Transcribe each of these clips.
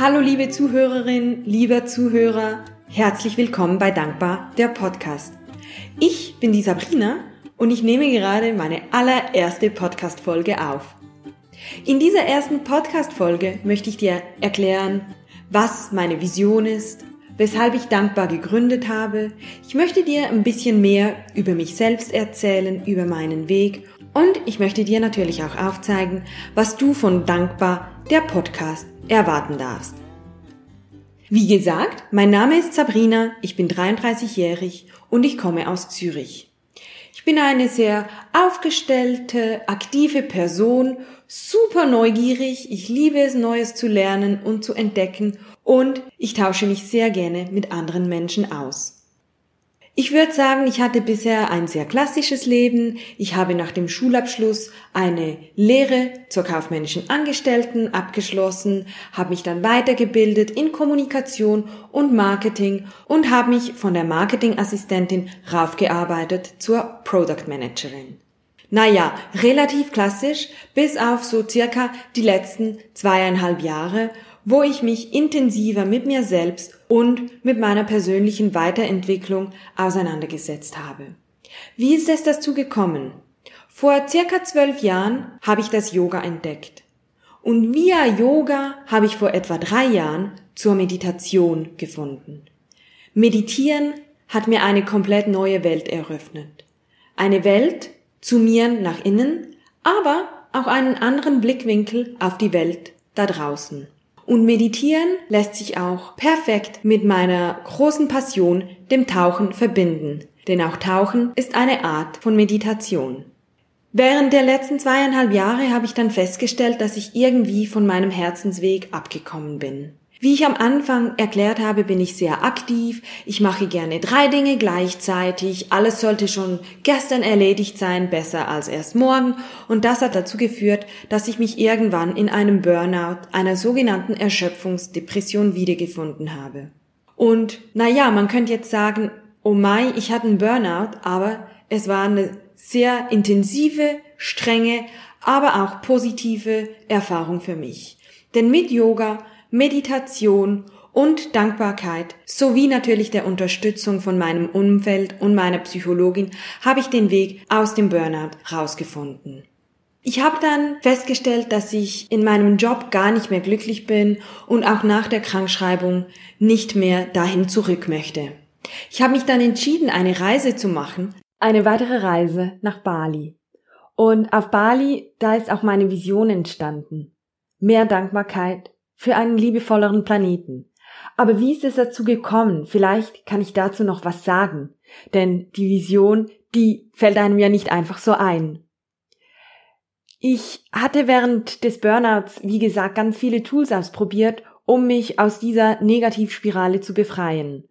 Hallo liebe Zuhörerin, lieber Zuhörer, herzlich willkommen bei Dankbar, der Podcast. Ich bin die Sabrina und ich nehme gerade meine allererste Podcast-Folge auf. In dieser ersten Podcast-Folge möchte ich dir erklären, was meine Vision ist, weshalb ich dankbar gegründet habe. Ich möchte dir ein bisschen mehr über mich selbst erzählen, über meinen Weg und ich möchte dir natürlich auch aufzeigen, was du von Dankbar, der Podcast, erwarten darfst. Wie gesagt, mein Name ist Sabrina, ich bin 33-jährig und ich komme aus Zürich. Ich bin eine sehr aufgestellte, aktive Person, super neugierig, ich liebe es, Neues zu lernen und zu entdecken und ich tausche mich sehr gerne mit anderen Menschen aus. Ich würde sagen, ich hatte bisher ein sehr klassisches Leben. Ich habe nach dem Schulabschluss eine Lehre zur kaufmännischen Angestellten abgeschlossen, habe mich dann weitergebildet in Kommunikation und Marketing und habe mich von der Marketingassistentin raufgearbeitet zur Product Managerin. Naja, relativ klassisch, bis auf so circa die letzten zweieinhalb Jahre, wo ich mich intensiver mit mir selbst und mit meiner persönlichen Weiterentwicklung auseinandergesetzt habe. Wie ist es dazu gekommen? Vor circa zwölf Jahren habe ich das Yoga entdeckt. Und via Yoga habe ich vor etwa drei Jahren zur Meditation gefunden. Meditieren hat mir eine komplett neue Welt eröffnet. Eine Welt zu mir nach innen, aber auch einen anderen Blickwinkel auf die Welt da draußen. Und meditieren lässt sich auch perfekt mit meiner großen Passion, dem Tauchen, verbinden. Denn auch Tauchen ist eine Art von Meditation. Während der letzten zweieinhalb Jahre habe ich dann festgestellt, dass ich irgendwie von meinem Herzensweg abgekommen bin. Wie ich am Anfang erklärt habe, bin ich sehr aktiv. Ich mache gerne drei Dinge gleichzeitig. Alles sollte schon gestern erledigt sein, besser als erst morgen. Und das hat dazu geführt, dass ich mich irgendwann in einem Burnout, einer sogenannten Erschöpfungsdepression wiedergefunden habe. Und naja, man könnte jetzt sagen, oh Mai, ich hatte einen Burnout, aber es war eine sehr intensive, strenge, aber auch positive Erfahrung für mich. Denn mit Yoga Meditation und Dankbarkeit sowie natürlich der Unterstützung von meinem Umfeld und meiner Psychologin habe ich den Weg aus dem Burnout rausgefunden. Ich habe dann festgestellt, dass ich in meinem Job gar nicht mehr glücklich bin und auch nach der Krankschreibung nicht mehr dahin zurück möchte. Ich habe mich dann entschieden, eine Reise zu machen, eine weitere Reise nach Bali. Und auf Bali, da ist auch meine Vision entstanden. Mehr Dankbarkeit für einen liebevolleren Planeten. Aber wie ist es dazu gekommen? Vielleicht kann ich dazu noch was sagen. Denn die Vision, die fällt einem ja nicht einfach so ein. Ich hatte während des Burnouts, wie gesagt, ganz viele Tools ausprobiert, um mich aus dieser Negativspirale zu befreien.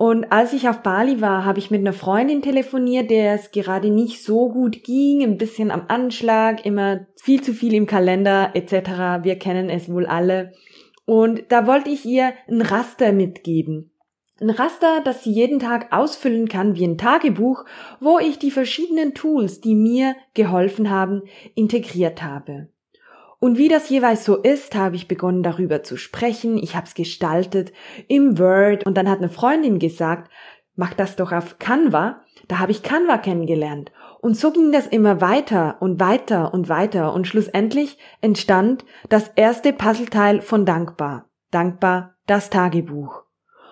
Und als ich auf Bali war, habe ich mit einer Freundin telefoniert, der es gerade nicht so gut ging, ein bisschen am Anschlag, immer viel zu viel im Kalender etc. Wir kennen es wohl alle. Und da wollte ich ihr ein Raster mitgeben. Ein Raster, das sie jeden Tag ausfüllen kann wie ein Tagebuch, wo ich die verschiedenen Tools, die mir geholfen haben, integriert habe. Und wie das jeweils so ist, habe ich begonnen darüber zu sprechen, ich habe es gestaltet im Word und dann hat eine Freundin gesagt, mach das doch auf Canva. Da habe ich Canva kennengelernt. Und so ging das immer weiter und weiter und weiter und schlussendlich entstand das erste Puzzleteil von Dankbar. Dankbar das Tagebuch.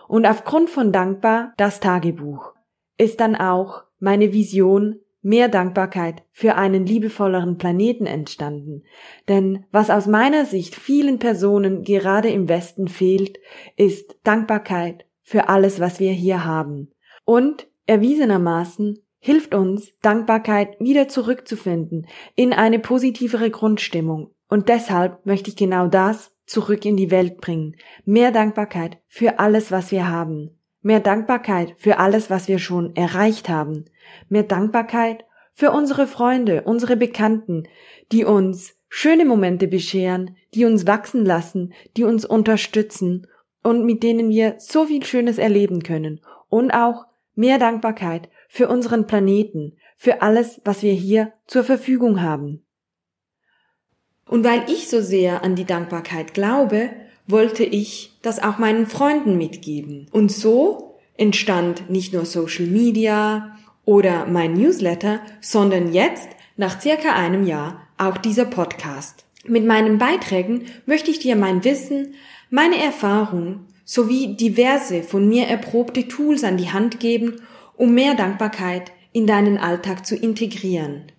Und aufgrund von Dankbar das Tagebuch ist dann auch meine Vision mehr Dankbarkeit für einen liebevolleren Planeten entstanden. Denn was aus meiner Sicht vielen Personen gerade im Westen fehlt, ist Dankbarkeit für alles, was wir hier haben. Und erwiesenermaßen hilft uns, Dankbarkeit wieder zurückzufinden in eine positivere Grundstimmung. Und deshalb möchte ich genau das zurück in die Welt bringen. Mehr Dankbarkeit für alles, was wir haben. Mehr Dankbarkeit für alles, was wir schon erreicht haben. Mehr Dankbarkeit für unsere Freunde, unsere Bekannten, die uns schöne Momente bescheren, die uns wachsen lassen, die uns unterstützen und mit denen wir so viel Schönes erleben können. Und auch mehr Dankbarkeit für unseren Planeten, für alles, was wir hier zur Verfügung haben. Und weil ich so sehr an die Dankbarkeit glaube, wollte ich das auch meinen Freunden mitgeben. Und so entstand nicht nur Social Media oder mein Newsletter, sondern jetzt, nach circa einem Jahr, auch dieser Podcast. Mit meinen Beiträgen möchte ich dir mein Wissen, meine Erfahrung sowie diverse von mir erprobte Tools an die Hand geben, um mehr Dankbarkeit in deinen Alltag zu integrieren.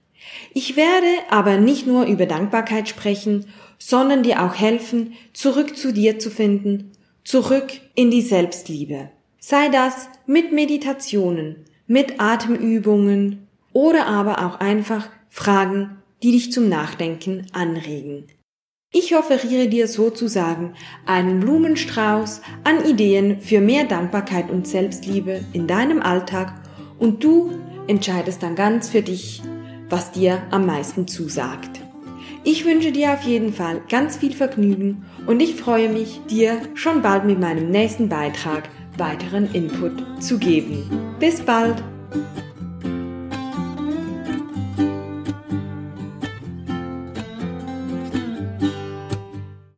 Ich werde aber nicht nur über Dankbarkeit sprechen, sondern dir auch helfen, zurück zu dir zu finden, zurück in die Selbstliebe. Sei das mit Meditationen, mit Atemübungen oder aber auch einfach Fragen, die dich zum Nachdenken anregen. Ich offeriere dir sozusagen einen Blumenstrauß an Ideen für mehr Dankbarkeit und Selbstliebe in deinem Alltag und du entscheidest dann ganz für dich, was dir am meisten zusagt. Ich wünsche dir auf jeden Fall ganz viel Vergnügen und ich freue mich, dir schon bald mit meinem nächsten Beitrag weiteren Input zu geben. Bis bald!